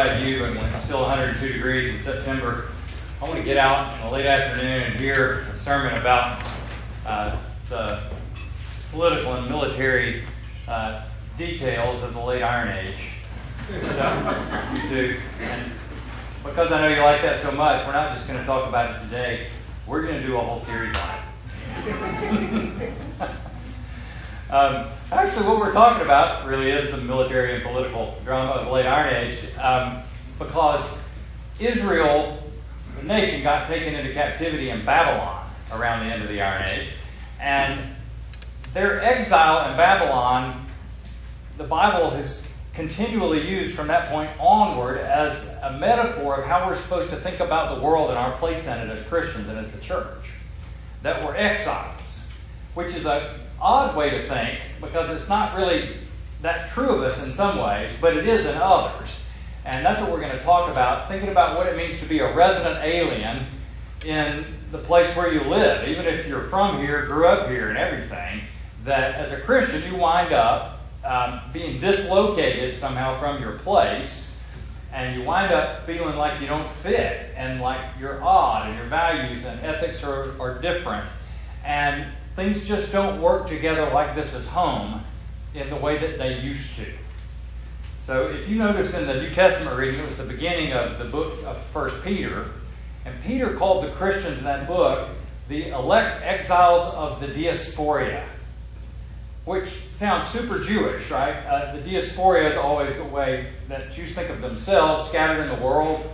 about you, but when it's still 102 degrees in September, I want to get out in the late afternoon and hear a sermon about uh, the political and military uh, details of the late Iron Age. So. And because I know you like that so much, we're not just going to talk about it today. We're going to do a whole series on it. um, actually, what we're talking about really is the military and political drama of the late Iron Age, um, because Israel, the nation, got taken into captivity in Babylon around the end of the Iron Age, and their exile in Babylon, the Bible has continually used from that point onward as a metaphor of how we're supposed to think about the world and our place in it as Christians and as the church. That we're exiles, which is an odd way to think because it's not really that true of us in some ways, but it is in others. And that's what we're going to talk about, thinking about what it means to be a resident alien in the place where you live. Even if you're from here, grew up here, and everything, that as a Christian, you wind up um, being dislocated somehow from your place, and you wind up feeling like you don't fit, and like you're odd, and your values and ethics are, are different, and things just don't work together like this is home in the way that they used to. So, if you notice in the New Testament reading, it was the beginning of the book of First Peter, and Peter called the Christians in that book the elect exiles of the diaspora which sounds super Jewish, right? Uh, the diaspora is always the way that Jews think of themselves, scattered in the world.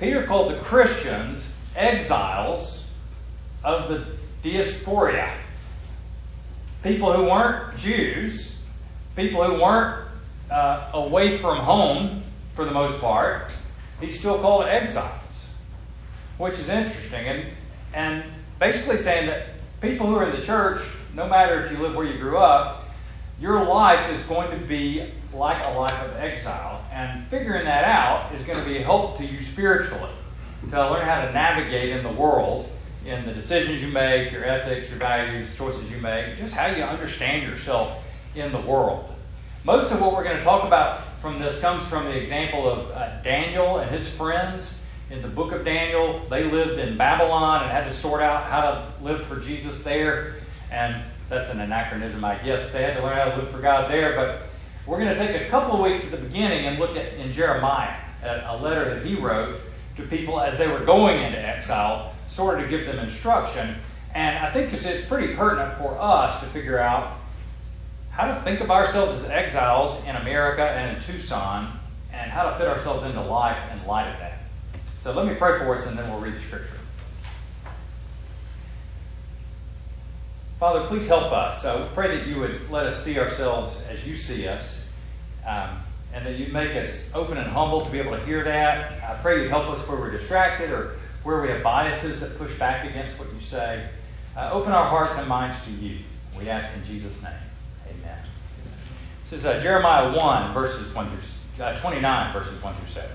Peter called the Christians exiles of the diaspora. People who weren't Jews, people who weren't uh, away from home for the most part, he still called it exiles, which is interesting. And, and basically saying that people who are in the church no matter if you live where you grew up, your life is going to be like a life of exile. And figuring that out is going to be a help to you spiritually to learn how to navigate in the world, in the decisions you make, your ethics, your values, choices you make, just how you understand yourself in the world. Most of what we're going to talk about from this comes from the example of uh, Daniel and his friends in the book of Daniel. They lived in Babylon and had to sort out how to live for Jesus there and that's an anachronism, I guess. They had to learn how to live for God there, but we're going to take a couple of weeks at the beginning and look at in Jeremiah, a letter that he wrote to people as they were going into exile, sort of to give them instruction. And I think it's pretty pertinent for us to figure out how to think of ourselves as exiles in America and in Tucson, and how to fit ourselves into life in light of that. So let me pray for us, and then we'll read the scripture. Father, please help us. So pray that you would let us see ourselves as you see us, um, and that you'd make us open and humble to be able to hear that. I pray you'd help us where we're distracted or where we have biases that push back against what you say. Uh, open our hearts and minds to you. We ask in Jesus' name. Amen. This is uh, Jeremiah 1, verses 1 through uh, 29, verses 1 through 7.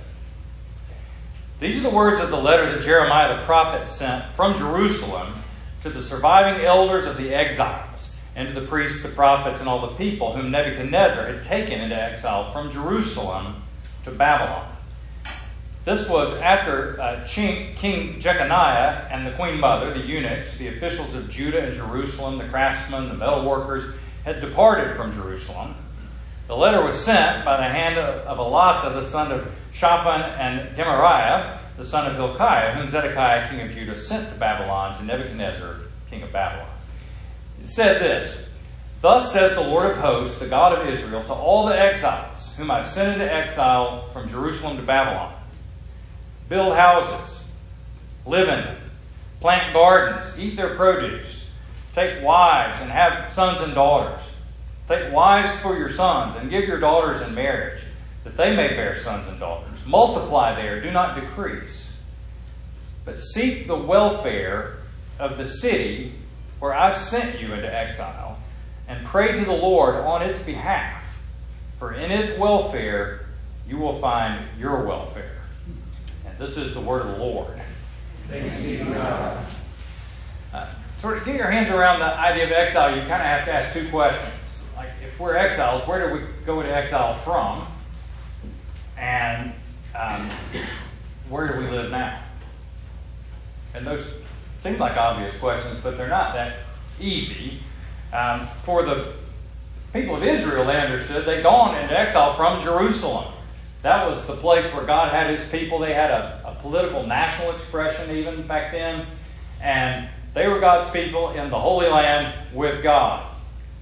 These are the words of the letter that Jeremiah the prophet sent from Jerusalem to the surviving elders of the exiles, and to the priests, the prophets, and all the people whom Nebuchadnezzar had taken into exile from Jerusalem to Babylon. This was after uh, King Jeconiah and the queen mother, the eunuchs, the officials of Judah and Jerusalem, the craftsmen, the metal workers, had departed from Jerusalem. The letter was sent by the hand of, Elasah, the son of Shaphan, and Gemariah, the son of Hilkiah, whom Zedekiah, king of Judah, sent to Babylon to Nebuchadnezzar, king of Babylon. It said this Thus says the Lord of hosts, the God of Israel, to all the exiles whom I sent into exile from Jerusalem to Babylon build houses, live in them, plant gardens, eat their produce, take wives and have sons and daughters. Take wives for your sons and give your daughters in marriage, that they may bear sons and daughters Multiply there, do not decrease. But seek the welfare of the city where I've sent you into exile, and pray to the Lord on its behalf. For in its welfare you will find your welfare. This is the word of the Lord. Thanks be to God. Uh, sort of get your hands around the idea of exile, you kind of have to ask two questions. Like, if we're exiles, where do we go to exile from? And um, where do we live now? And those seem like obvious questions, but they're not that easy. Um, for the people of Israel, they understood they'd gone into exile from Jerusalem. That was the place where God had his people. They had a, a political national expression even back then. And they were God's people in the Holy Land with God.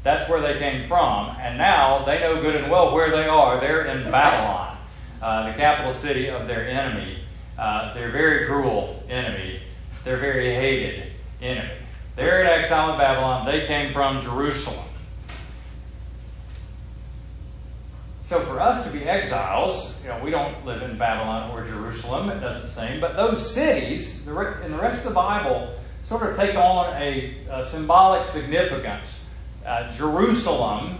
That's where they came from. And now they know good and well where they are. They're in Babylon, uh, the capital city of their enemy, uh, their very cruel enemy, their very hated enemy. They're in exile in Babylon. They came from Jerusalem. So for us to be exiles, you know, we don't live in Babylon or Jerusalem, it doesn't seem, but those cities in the rest of the Bible sort of take on a, a symbolic significance. Uh, Jerusalem,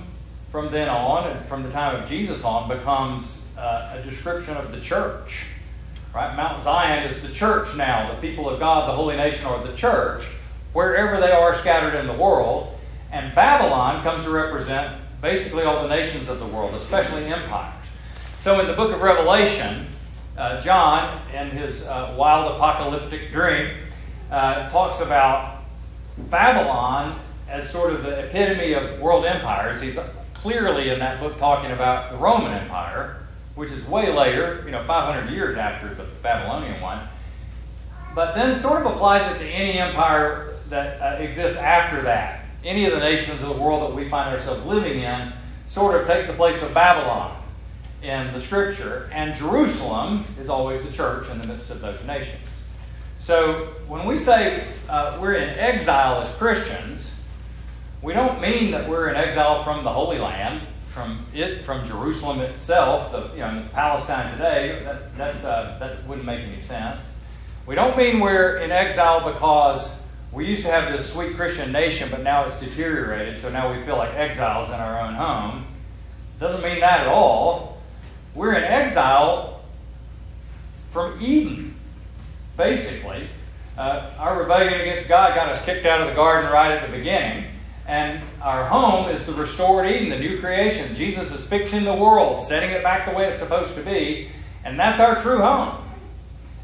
from then on, and from the time of Jesus on, becomes uh, a description of the church. Right? Mount Zion is the church now. The people of God, the holy nation, are the church, wherever they are scattered in the world. And Babylon comes to represent basically all the nations of the world, especially empires. So in the book of Revelation, uh, John, in his uh, wild apocalyptic dream, uh, talks about Babylon as sort of the epitome of world empires. He's clearly in that book talking about the Roman Empire, which is way later, you know, 500 years after the Babylonian one. But then sort of applies it to any empire that uh, exists after that any of the nations of the world that we find ourselves living in sort of take the place of Babylon in the scripture, and Jerusalem is always the church in the midst of those nations. So when we say uh, we're in exile as Christians, we don't mean that we're in exile from the Holy Land, from it, from Jerusalem itself, the, you know, Palestine today. That, that's, uh, that wouldn't make any sense. We don't mean we're in exile because we used to have this sweet Christian nation, but now it's deteriorated, so now we feel like exiles in our own home. Doesn't mean that at all. We're in exile from Eden, basically. Uh, our rebellion against God got us kicked out of the garden right at the beginning. And our home is the restored Eden, the new creation. Jesus is fixing the world, setting it back the way it's supposed to be. And that's our true home.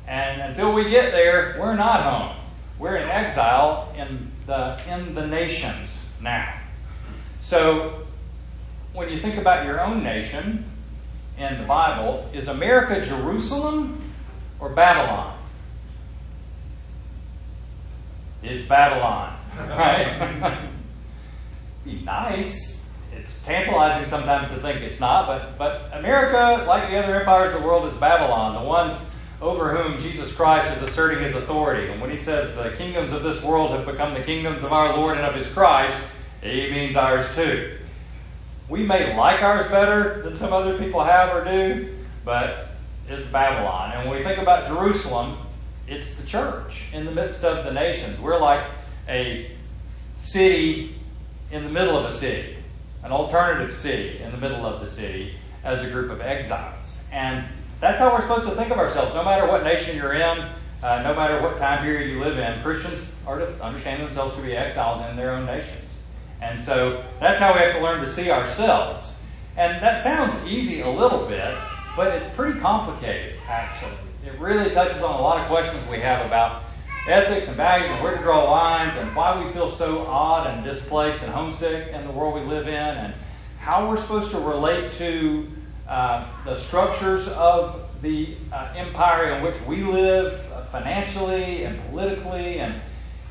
And until we get there, we're not home. We're in exile in the, in the nations now. So, when you think about your own nation in the Bible, is America Jerusalem or Babylon? Is Babylon, right? Be nice. It's tantalizing sometimes to think it's not, but, but America, like the other empires of the world, is Babylon, the ones over whom Jesus Christ is asserting his authority. And when he says the kingdoms of this world have become the kingdoms of our Lord and of his Christ, he means ours too. We may like ours better than some other people have or do, but it's Babylon. And when we think about Jerusalem, it's the church in the midst of the nations. We're like a city in the middle of a city, an alternative city in the middle of the city as a group of exiles. And that's how we're supposed to think of ourselves. No matter what nation you're in, uh, no matter what time period you live in, Christians are to understand themselves to be exiles in their own nations. And so that's how we have to learn to see ourselves. And that sounds easy a little bit, but it's pretty complicated, actually. It really touches on a lot of questions we have about ethics and values and where to draw lines and why we feel so odd and displaced and homesick in the world we live in and how we're supposed to relate to uh, the structures of the uh, empire in which we live uh, financially and politically. And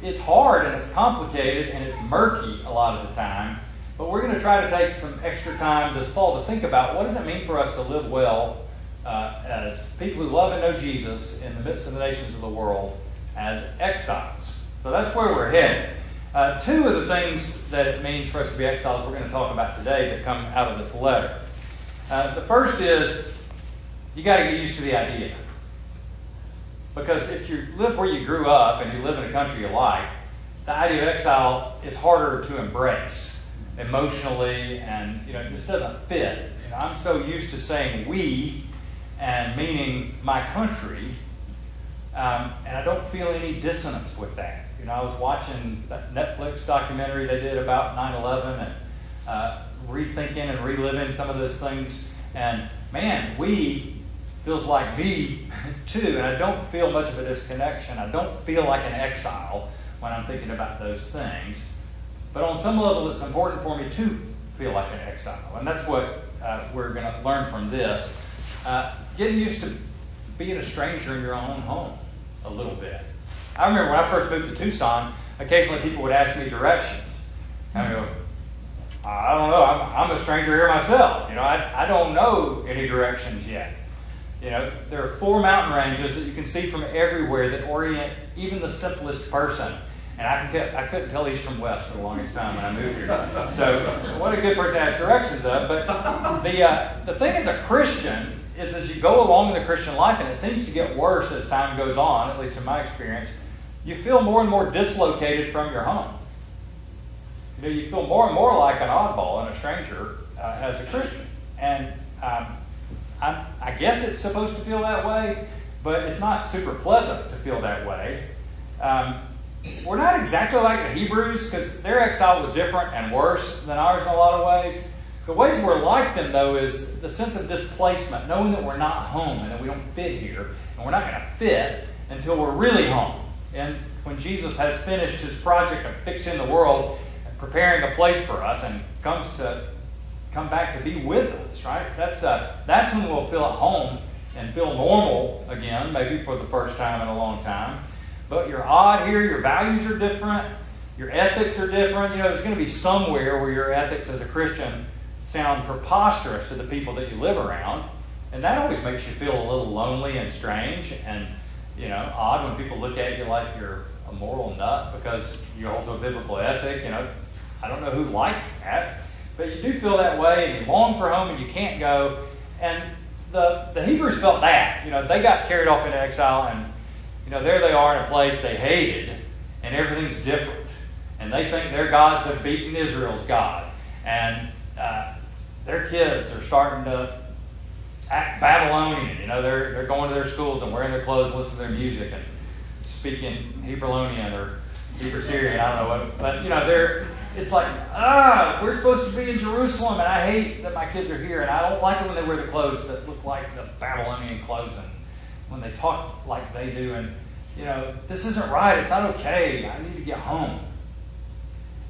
it's hard and it's complicated and it's murky a lot of the time. But we're going to try to take some extra time this fall to think about what does it mean for us to live well uh, as people who love and know Jesus in the midst of the nations of the world as exiles. So that's where we're headed. Uh, two of the things that it means for us to be exiles we're going to talk about today that come out of this letter. Uh, the first is you got to get used to the idea. Because if you live where you grew up and you live in a country you like, the idea of exile is harder to embrace emotionally and you know it just doesn't fit. You know, I'm so used to saying we and meaning my country, um, and I don't feel any dissonance with that. You know, I was watching that Netflix documentary they did about 9/11 and uh, rethinking and reliving some of those things. And man, we feels like me too, and I don't feel much of a disconnection. I don't feel like an exile when I'm thinking about those things. But on some level, it's important for me to feel like an exile, and that's what uh, we're going to learn from this. Uh, getting used to being a stranger in your own home a little bit. I remember when I first moved to Tucson, occasionally people would ask me directions. I go, I don't know. I'm, I'm a stranger here myself. You know, I, I don't know any directions yet. You know, there are four mountain ranges that you can see from everywhere that orient even the simplest person. And I, kept, I couldn't tell east from west for the longest time when I moved here. So, what a good person to ask directions of. But the, uh, the thing as a Christian is as you go along in the Christian life, and it seems to get worse as time goes on, at least in my experience, you feel more and more dislocated from your home. You feel more and more like an oddball and a stranger uh, as a Christian. And um, I, I guess it's supposed to feel that way, but it's not super pleasant to feel that way. Um, we're not exactly like the Hebrews because their exile was different and worse than ours in a lot of ways. The ways we're like them, though, is the sense of displacement, knowing that we're not home and that we don't fit here, and we're not going to fit until we're really home. And when Jesus has finished his project of fixing the world preparing a place for us and comes to come back to be with us, right? That's, uh, that's when we'll feel at home and feel normal again, maybe for the first time in a long time. But you're odd here, your values are different, your ethics are different. You know, there's going to be somewhere where your ethics as a Christian sound preposterous to the people that you live around. And that always makes you feel a little lonely and strange and, you know, odd when people look at you like you're a moral nut because you hold to a biblical ethic. You know, I don't know who likes that. But you do feel that way and you long for home and you can't go. And the, the Hebrews felt that. You know, they got carried off into exile and, you know, there they are in a place they hated and everything's different. And they think their gods have beaten Israel's God. And uh, their kids are starting to act Babylonian. You know, they're, they're going to their schools and wearing their clothes listening to their music and speaking Hebronian or Hebrew Syrian, I don't know what. But, you know, they're it's like, ah, we're supposed to be in Jerusalem, and I hate that my kids are here, and I don't like it when they wear the clothes that look like the Babylonian clothes, and when they talk like they do, and you know, this isn't right. It's not okay. I need to get home.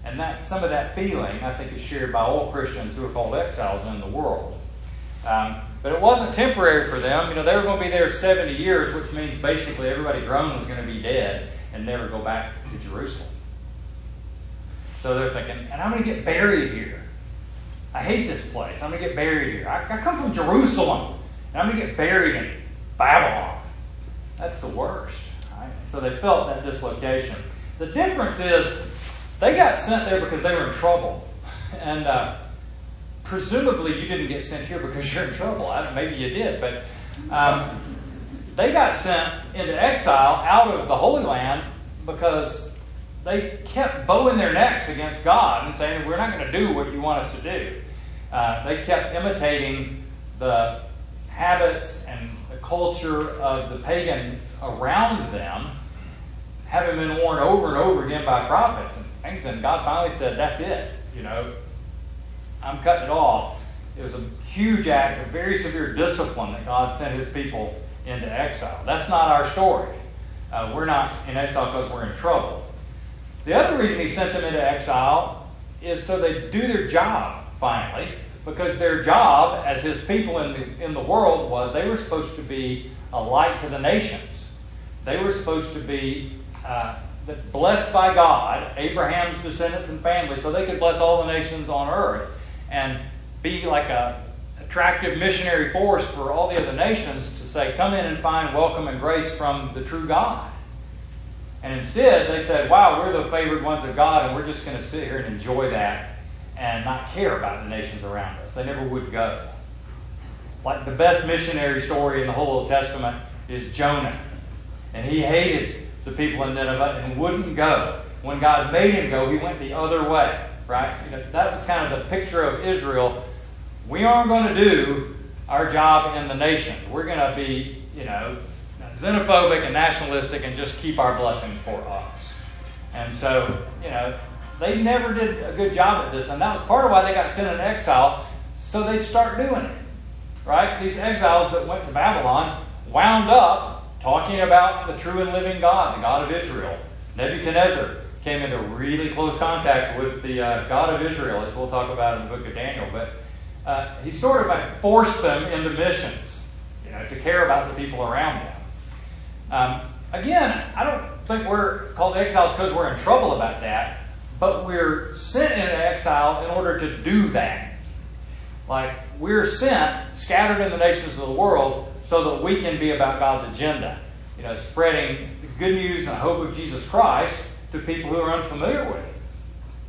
And that some of that feeling, I think, is shared by all Christians who are called exiles in the world. Um, but it wasn't temporary for them. You know, they were going to be there 70 years, which means basically everybody grown was going to be dead and never go back to Jerusalem. So they're thinking, and I'm going to get buried here. I hate this place. I'm going to get buried here. I, I come from Jerusalem, and I'm going to get buried in Babylon. That's the worst. Right? So they felt that dislocation. The difference is they got sent there because they were in trouble. And uh, presumably you didn't get sent here because you're in trouble. I, maybe you did, but um, they got sent into exile out of the Holy Land because they kept bowing their necks against God and saying, We're not going to do what you want us to do. Uh, they kept imitating the habits and the culture of the pagans around them, having been warned over and over again by prophets and things. And God finally said, That's it. You know, I'm cutting it off. It was a huge act of very severe discipline that God sent his people into exile. That's not our story. Uh, we're not in exile because we're in trouble. The other reason he sent them into exile is so they do their job, finally, because their job as his people in the, in the world was they were supposed to be a light to the nations. They were supposed to be uh, blessed by God, Abraham's descendants and family, so they could bless all the nations on earth and be like a attractive missionary force for all the other nations say, come in and find welcome and grace from the true God. And instead, they said, wow, we're the favored ones of God, and we're just going to sit here and enjoy that and not care about the nations around us. They never would go. Like the best missionary story in the whole Old Testament is Jonah. And he hated the people in Nineveh and wouldn't go. When God made him go, he went the other way, right? You know, that was kind of the picture of Israel. We aren't going to do our job in the nations. We're going to be, you know, xenophobic and nationalistic and just keep our blessings for us. And so, you know, they never did a good job at this, and that was part of why they got sent into exile, so they'd start doing it. right? These exiles that went to Babylon wound up talking about the true and living God, the God of Israel. Nebuchadnezzar came into really close contact with the uh, God of Israel, as we'll talk about in the book of Daniel. But uh, he sort of like forced them into missions, you know, to care about the people around them. Um, again, I don't think we're called exiles because we're in trouble about that, but we're sent into exile in order to do that. Like, we're sent, scattered in the nations of the world, so that we can be about God's agenda. You know, spreading the good news and hope of Jesus Christ to people who are unfamiliar with it.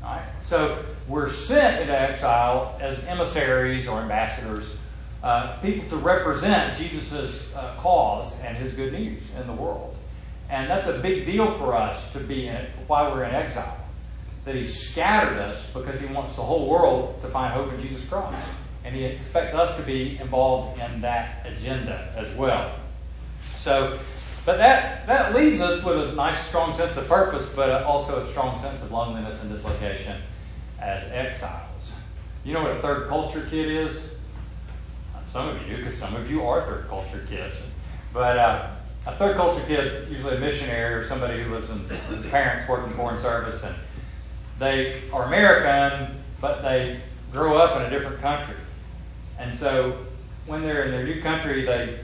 Right? So we're sent into exile as emissaries or ambassadors, uh, people to represent Jesus' uh, cause and his good news in the world. And that's a big deal for us to be in it while we're in exile. That he scattered us because he wants the whole world to find hope in Jesus Christ. And he expects us to be involved in that agenda as well. So, but that, that leaves us with a nice, strong sense of purpose, but also a strong sense of loneliness and dislocation as exiles. You know what a third culture kid is? Some of you do, because some of you are third culture kids. But uh, a third culture kid is usually a missionary or somebody who lives in his parents working foreign service, and they are American, but they grow up in a different country. And so when they're in their new country, they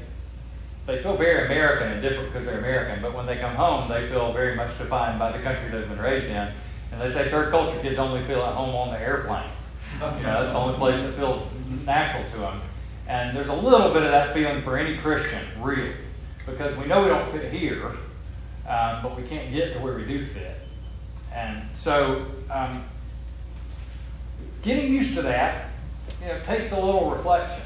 they feel very American and different because they're American. But when they come home, they feel very much defined by the country they've been raised in. And they say third culture kids only feel at home on the airplane. You know, that's the only place that feels natural to them. And there's a little bit of that feeling for any Christian, really, because we know we don't fit here, um, but we can't get to where we do fit. And so, um, getting used to that, you know, takes a little reflection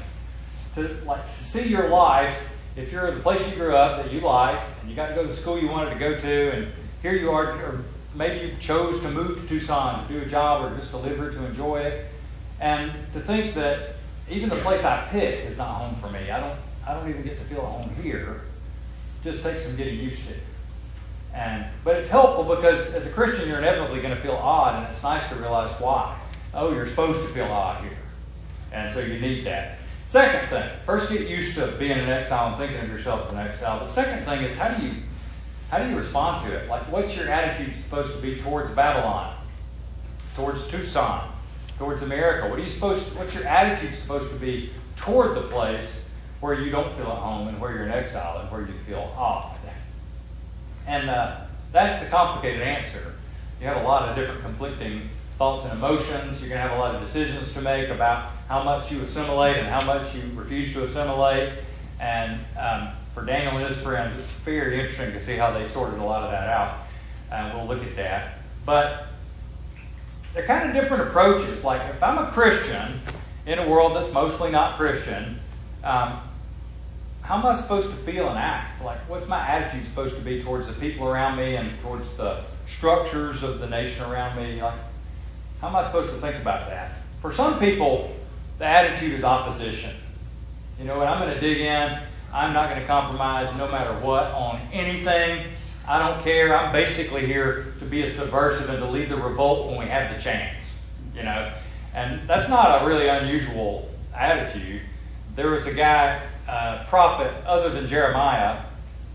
to like to see your life. If you're in the place you grew up that you like, and you got to go to the school you wanted to go to, and here you are, or maybe you chose to move to Tucson to do a job or just to live here to enjoy it, and to think that even the place I pick is not home for me. I don't, I don't even get to feel at home here. Just takes some getting used to. And, but it's helpful because as a Christian, you're inevitably going to feel odd, and it's nice to realize why. Oh, you're supposed to feel odd here. And so you need that. Second thing, first get used to being an exile and thinking of yourself as an exile. The second thing is how do you how do you respond to it? Like what's your attitude supposed to be towards Babylon? Towards Tucson? Towards America? What are you supposed to, what's your attitude supposed to be toward the place where you don't feel at home and where you're in exile and where you feel odd? And uh, that's a complicated answer. You have a lot of different conflicting thoughts and emotions. You're going to have a lot of decisions to make about how much you assimilate and how much you refuse to assimilate. And um, for Daniel and his friends, it's very interesting to see how they sorted a lot of that out. And we'll look at that. But they're kind of different approaches. Like if I'm a Christian in a world that's mostly not Christian, um, how am I supposed to feel and act? Like, what's my attitude supposed to be towards the people around me and towards the structures of the nation around me? Like, how am I supposed to think about that? For some people, the attitude is opposition. You know what? I'm going to dig in. I'm not going to compromise no matter what on anything. I don't care. I'm basically here to be a subversive and to lead the revolt when we have the chance. You know, and that's not a really unusual attitude. There was a guy, a prophet other than Jeremiah,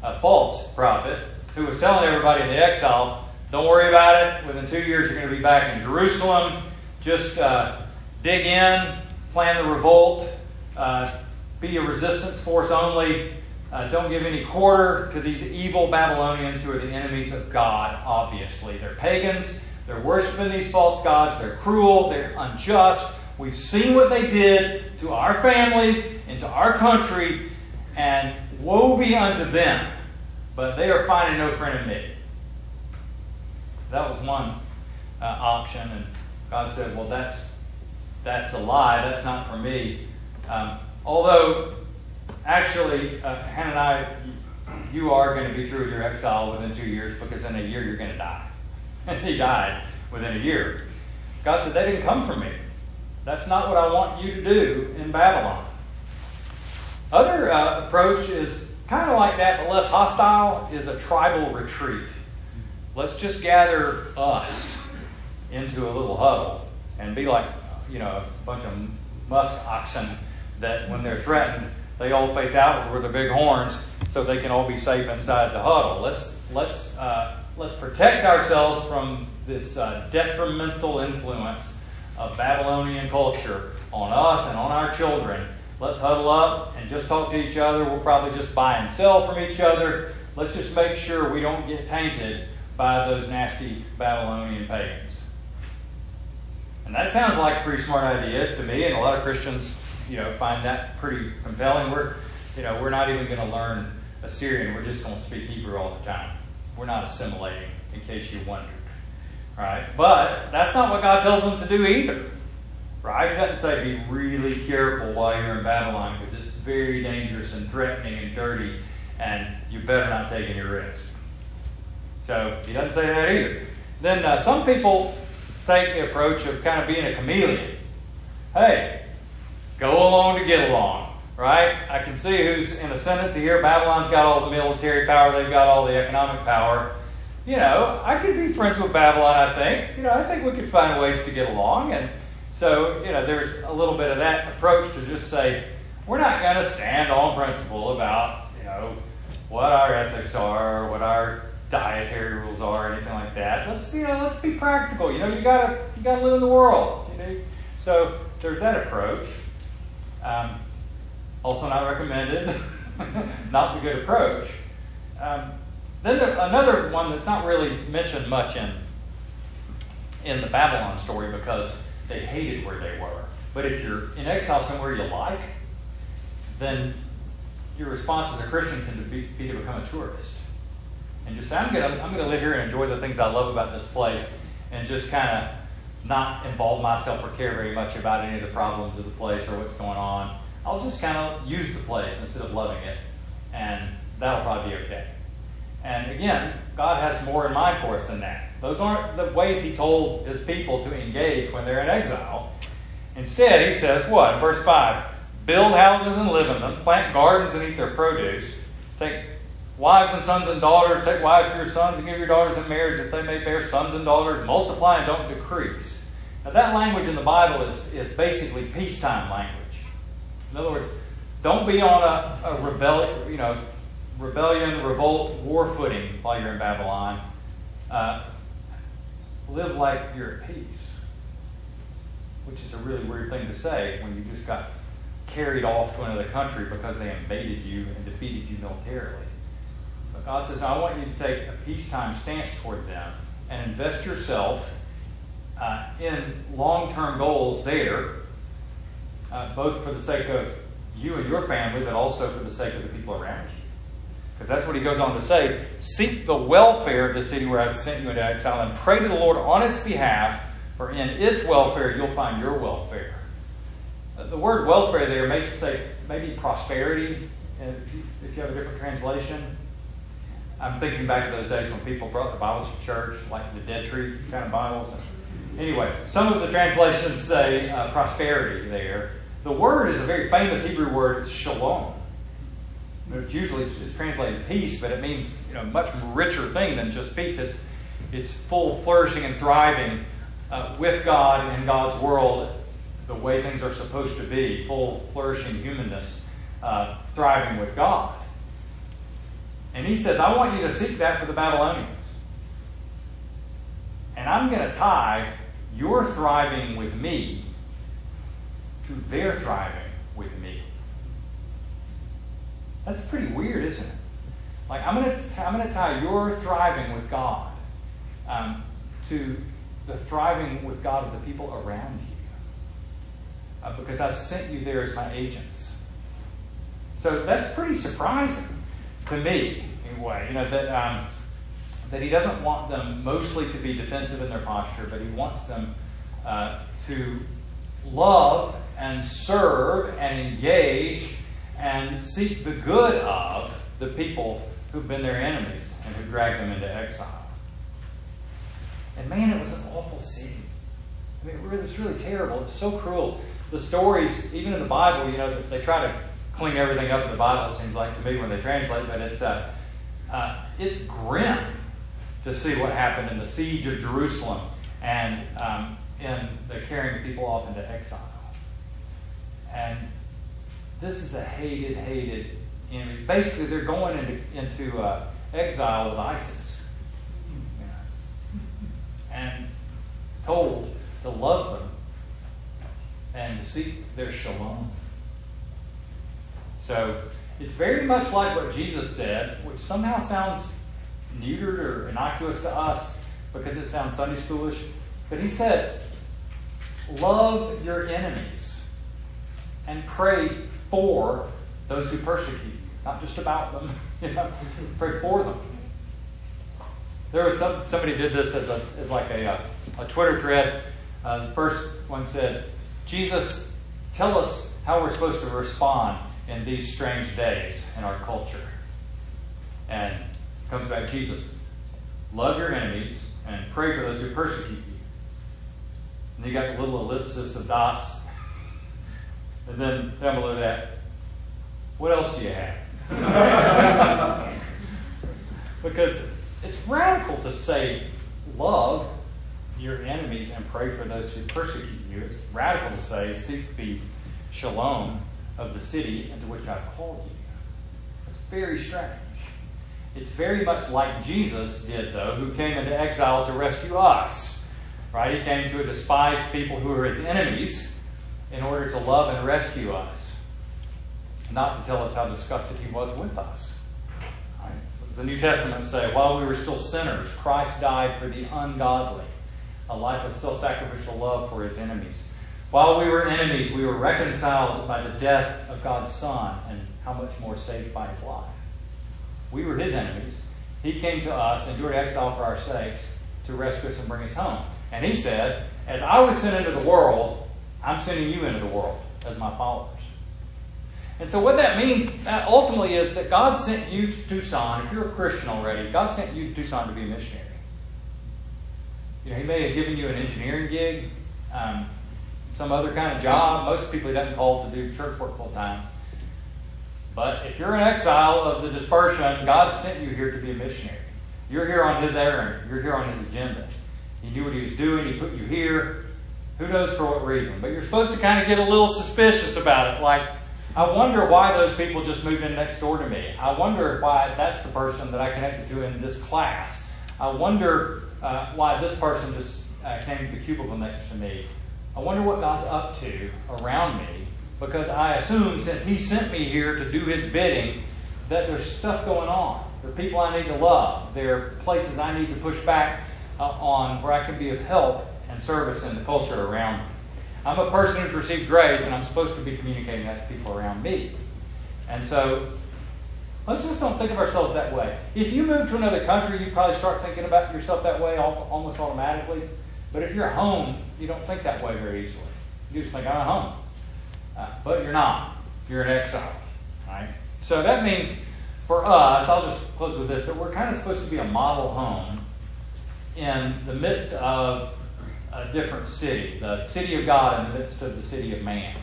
a false prophet, who was telling everybody in the exile, don't worry about it. Within two years, you're going to be back in Jerusalem. Just uh, dig in, plan the revolt, uh, be a resistance force only. Uh, don't give any quarter to these evil Babylonians who are the enemies of God, obviously. They're pagans. They're worshiping these false gods. They're cruel. They're unjust. We've seen what they did to our families and to our country, and woe be unto them. But they are finding no friend in me. That was one uh, option, and God said, "Well, that's that's a lie. That's not for me." Um, although, actually, uh, I, you are going to be through your exile within two years because in a year you're going to die. And he died within a year. God said, "They didn't come for me. That's not what I want you to do in Babylon." Other uh, approach is kind of like that, but less hostile. Is a tribal retreat let's just gather us into a little huddle and be like, you know, a bunch of musk oxen that when they're threatened, they all face outward with their big horns so they can all be safe inside the huddle. Let's, let's, uh, let's protect ourselves from this uh, detrimental influence of Babylonian culture on us and on our children. Let's huddle up and just talk to each other. We'll probably just buy and sell from each other. Let's just make sure we don't get tainted by those nasty Babylonian pagans. And that sounds like a pretty smart idea to me, and a lot of Christians, you know, find that pretty compelling. We're, you know, we're not even going to learn Assyrian. We're just going to speak Hebrew all the time. We're not assimilating, in case you wondered. Right? But that's not what God tells them to do either. Right? He doesn't say be really careful while you're in Babylon because it's very dangerous and threatening and dirty, and you better not take any risk. So he doesn't say that either. Then uh, some people take the approach of kind of being a chameleon. Hey, go along to get along, right? I can see who's in ascendancy here. Babylon's got all the military power, they've got all the economic power. You know, I could be friends with Babylon, I think. You know, I think we could find ways to get along. And so, you know, there's a little bit of that approach to just say, we're not going to stand on principle about, you know, what our ethics are, what our dietary rules are, or anything like that. Let's you know, let's be practical. You know, you gotta you gotta live in the world. You know, so there's that approach. Um, also not recommended. not the good approach. Um, then the, another one that's not really mentioned much in in the Babylon story because they hated where they were. But if you're in exile somewhere you like, then your response as a Christian can be, be to become a tourist and just say, I'm going to I'm to live here and enjoy the things I love about this place and just kind of not involve myself or care very much about any of the problems of the place or what's going on. I'll just kind of use the place instead of loving it, and that'll probably be okay. And again, God has more in mind for us than that. Those aren't the ways He told His people to engage when they're in exile. Instead, He says, what? Verse 5 Build houses and live in them, plant gardens and eat their produce, take Wives and sons and daughters, take wives for your sons and give your daughters in marriage that they may bear sons and daughters, multiply and don't decrease. Now, that language in the Bible is, is basically peacetime language. In other words, don't be on a, a rebellion, you know, rebellion, revolt, war footing while you're in Babylon. Uh, live like you're at peace, which is a really weird thing to say when you just got carried off to another country because they invaded you and defeated you militarily. God says, I want you to take a peacetime stance toward them and invest yourself uh, in long term goals there, uh, both for the sake of you and your family, but also for the sake of the people around you. Because that's what he goes on to say seek the welfare of the city where I've sent you into exile and pray to the Lord on its behalf, for in its welfare you'll find your welfare. Uh, the word welfare there may say maybe prosperity, if you, if you have a different translation. I'm thinking back to those days when people brought the Bibles to church, like the Dead Tree kind of Bibles. Anyway, some of the translations say uh, prosperity there. The word is a very famous Hebrew word, shalom. It's usually it's translated peace, but it means you know much richer thing than just peace. It's it's full flourishing and thriving uh, with God and in God's world, the way things are supposed to be, full flourishing humanness, uh, thriving with God. And he says, I want you to seek that for the Babylonians. And I'm going to tie your thriving with me to their thriving with me. That's pretty weird, isn't it? Like, I'm going to, I'm going to tie your thriving with God um, to the thriving with God of the people around you. Uh, because I've sent you there as my agents. So that's pretty surprising to me, anyway. You know, that, um, that he doesn't want them mostly to be defensive in their posture, but he wants them uh, to love and serve and engage and seek the good of the people who've been their enemies and who dragged them into exile. And man, it was an awful city. I mean, it was really terrible. It was so cruel. The stories, even in the Bible, you know, they try to clean everything up in the Bible, it seems like to me when they translate, but it's, uh, uh, it's grim to see what happened in the siege of Jerusalem and um, in the carrying people off into exile. And this is a hated, hated enemy. Basically, they're going into, into uh, exile with ISIS. And told to love them and to seek their shalom. So it's very much like what Jesus said, which somehow sounds neutered or innocuous to us because it sounds Sunday schoolish. But he said, Love your enemies and pray for those who persecute you, not just about them. You know, pray for them. There was some somebody did this as a as like a uh, a Twitter thread. Uh, the first one said, "Jesus, tell us how we're supposed to respond in these strange days in our culture." And comes back Jesus, love your enemies and pray for those who persecute you. And you got the little ellipsis of dots. And then down below that, what else do you have? because it's radical to say, love your enemies and pray for those who persecute you. It's radical to say, seek the shalom of the city into which I've called you. It's very strange. It's very much like Jesus did, though, who came into exile to rescue us. Right? He came to a despised people who were his enemies in order to love and rescue us, not to tell us how disgusted he was with us. Right? As the New Testament say, while we were still sinners, Christ died for the ungodly, a life of self sacrificial love for his enemies. While we were enemies, we were reconciled by the death of God's Son, and how much more saved by his life. We were his enemies. He came to us, and endured exile for our sakes, to rescue us and bring us home. And he said, As I was sent into the world, I'm sending you into the world as my followers. And so, what that means that ultimately is that God sent you to Tucson. If you're a Christian already, God sent you to Tucson to be a missionary. You know, He may have given you an engineering gig, um, some other kind of job. Most people He doesn't call to do church work full time. But if you're an exile of the dispersion, God sent you here to be a missionary. You're here on His errand. You're here on His agenda. He knew what He was doing. He put you here. Who knows for what reason? But you're supposed to kind of get a little suspicious about it. Like, I wonder why those people just moved in next door to me. I wonder why that's the person that I connected to in this class. I wonder uh, why this person just uh, came to the cubicle next to me. I wonder what God's up to around me because I assume since He sent me here to do His bidding, that there's stuff going on. There are people I need to love. There are places I need to push back uh, on where I can be of help and service in the culture around me. I'm a person who's received grace, and I'm supposed to be communicating that to people around me. And so, let's just don't think of ourselves that way. If you move to another country, you probably start thinking about yourself that way almost automatically. But if you're home, you don't think that way very easily. You just think, I'm at home. Uh, but you're not. You're in exile. Right? So that means for us, I'll just close with this, that we're kind of supposed to be a model home in the midst of a different city, the city of God in the midst of the city of man.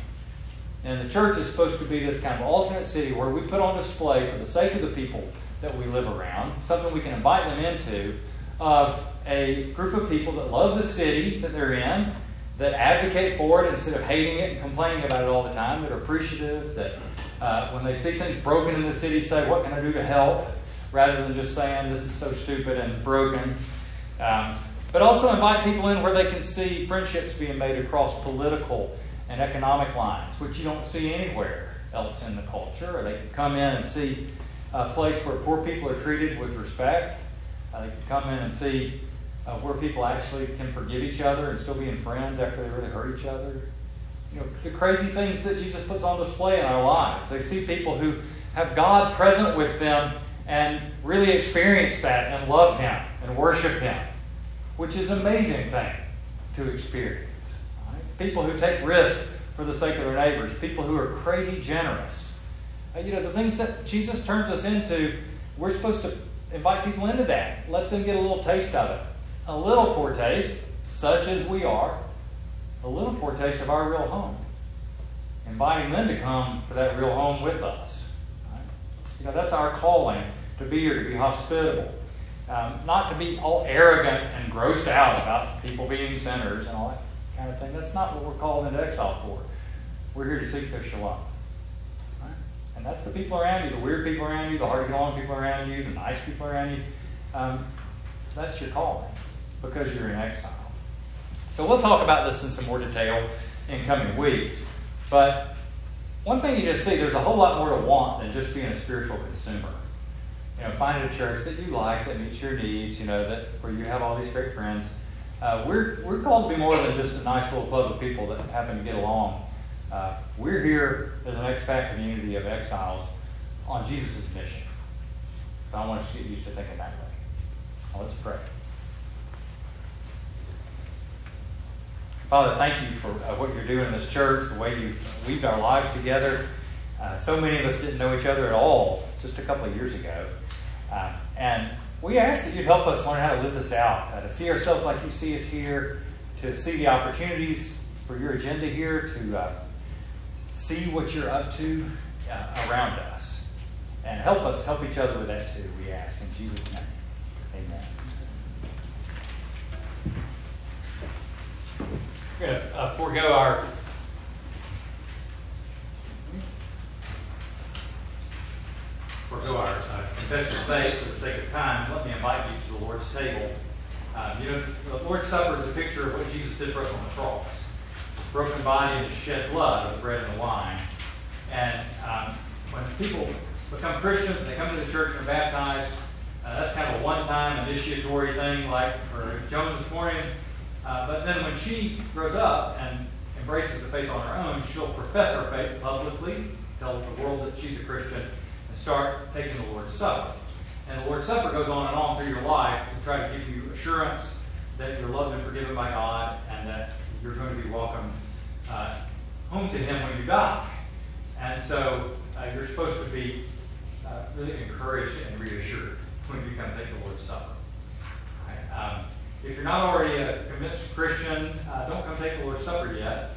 And the church is supposed to be this kind of alternate city where we put on display, for the sake of the people that we live around, something we can invite them into of a group of people that love the city that they're in, that advocate for it instead of hating it and complaining about it all the time, that are appreciative, that uh, when they see things broken in the city, say, What can I do to help? rather than just saying, This is so stupid and broken. Um, but also invite people in where they can see friendships being made across political and economic lines, which you don't see anywhere else in the culture. Or they can come in and see a place where poor people are treated with respect. Uh, they can come in and see uh, where people actually can forgive each other and still being friends after they really hurt each other. You know, the crazy things that Jesus puts on display in our lives. They see people who have God present with them and really experience that and love Him and worship Him, which is an amazing thing to experience. Right? People who take risks for the sake of their neighbors, people who are crazy generous. Uh, you know, the things that Jesus turns us into, we're supposed to invite people into that. Let them get a little taste of it a little foretaste, such as we are, a little foretaste of our real home. Inviting them to come for that real home with us. Right? You know, that's our calling to be here, to be hospitable. Um, not to be all arrogant and grossed out about people being sinners and all that kind of thing. That's not what we're called into exile for. We're here to seek their shalom. That's the people around you, the weird people around you, the hard on people around you, the nice people around you. Um, that's your calling because you're in exile. So we'll talk about this in some more detail in coming weeks. But one thing you just see, there's a whole lot more to want than just being a spiritual consumer. You know, finding a church that you like, that meets your needs, you know, that where you have all these great friends. Uh, we're, we're called to be more than just a nice little club of people that happen to get along. Uh, we're here as an expat community of exiles on Jesus' mission. So I want us to get used to thinking that way. Let's pray. Father, thank you for uh, what you're doing in this church, the way you've weaved our lives together. Uh, so many of us didn't know each other at all just a couple of years ago. Uh, and we ask that you'd help us learn how to live this out, uh, to see ourselves like you see us here, to see the opportunities for your agenda here, to uh, see what you're up to uh, around us. And help us help each other with that too, we ask. In Jesus' name, amen. We're going to uh, forego our forego our uh, confession of faith for the sake of time. Let me invite you to the Lord's table. Um, you know, the Lord's Supper is a picture of what Jesus did for us on the cross. Broken body and his shed blood of the bread and the wine. And um, when people become Christians and they come to the church and are baptized, uh, that's kind of a one-time initiatory thing, like for Joan this morning. Uh, but then when she grows up and embraces the faith on her own, she'll profess her faith publicly, tell the world that she's a Christian, and start taking the Lord's Supper. And the Lord's Supper goes on and on through your life to try to give you assurance that you're loved and forgiven by God and that you're going to be welcomed uh, home to Him when you die. And so uh, you're supposed to be uh, really encouraged and reassured when you come take the Lord's Supper. Right? Um, if you're not already a convinced Christian, uh, don't come take the Lord's Supper yet.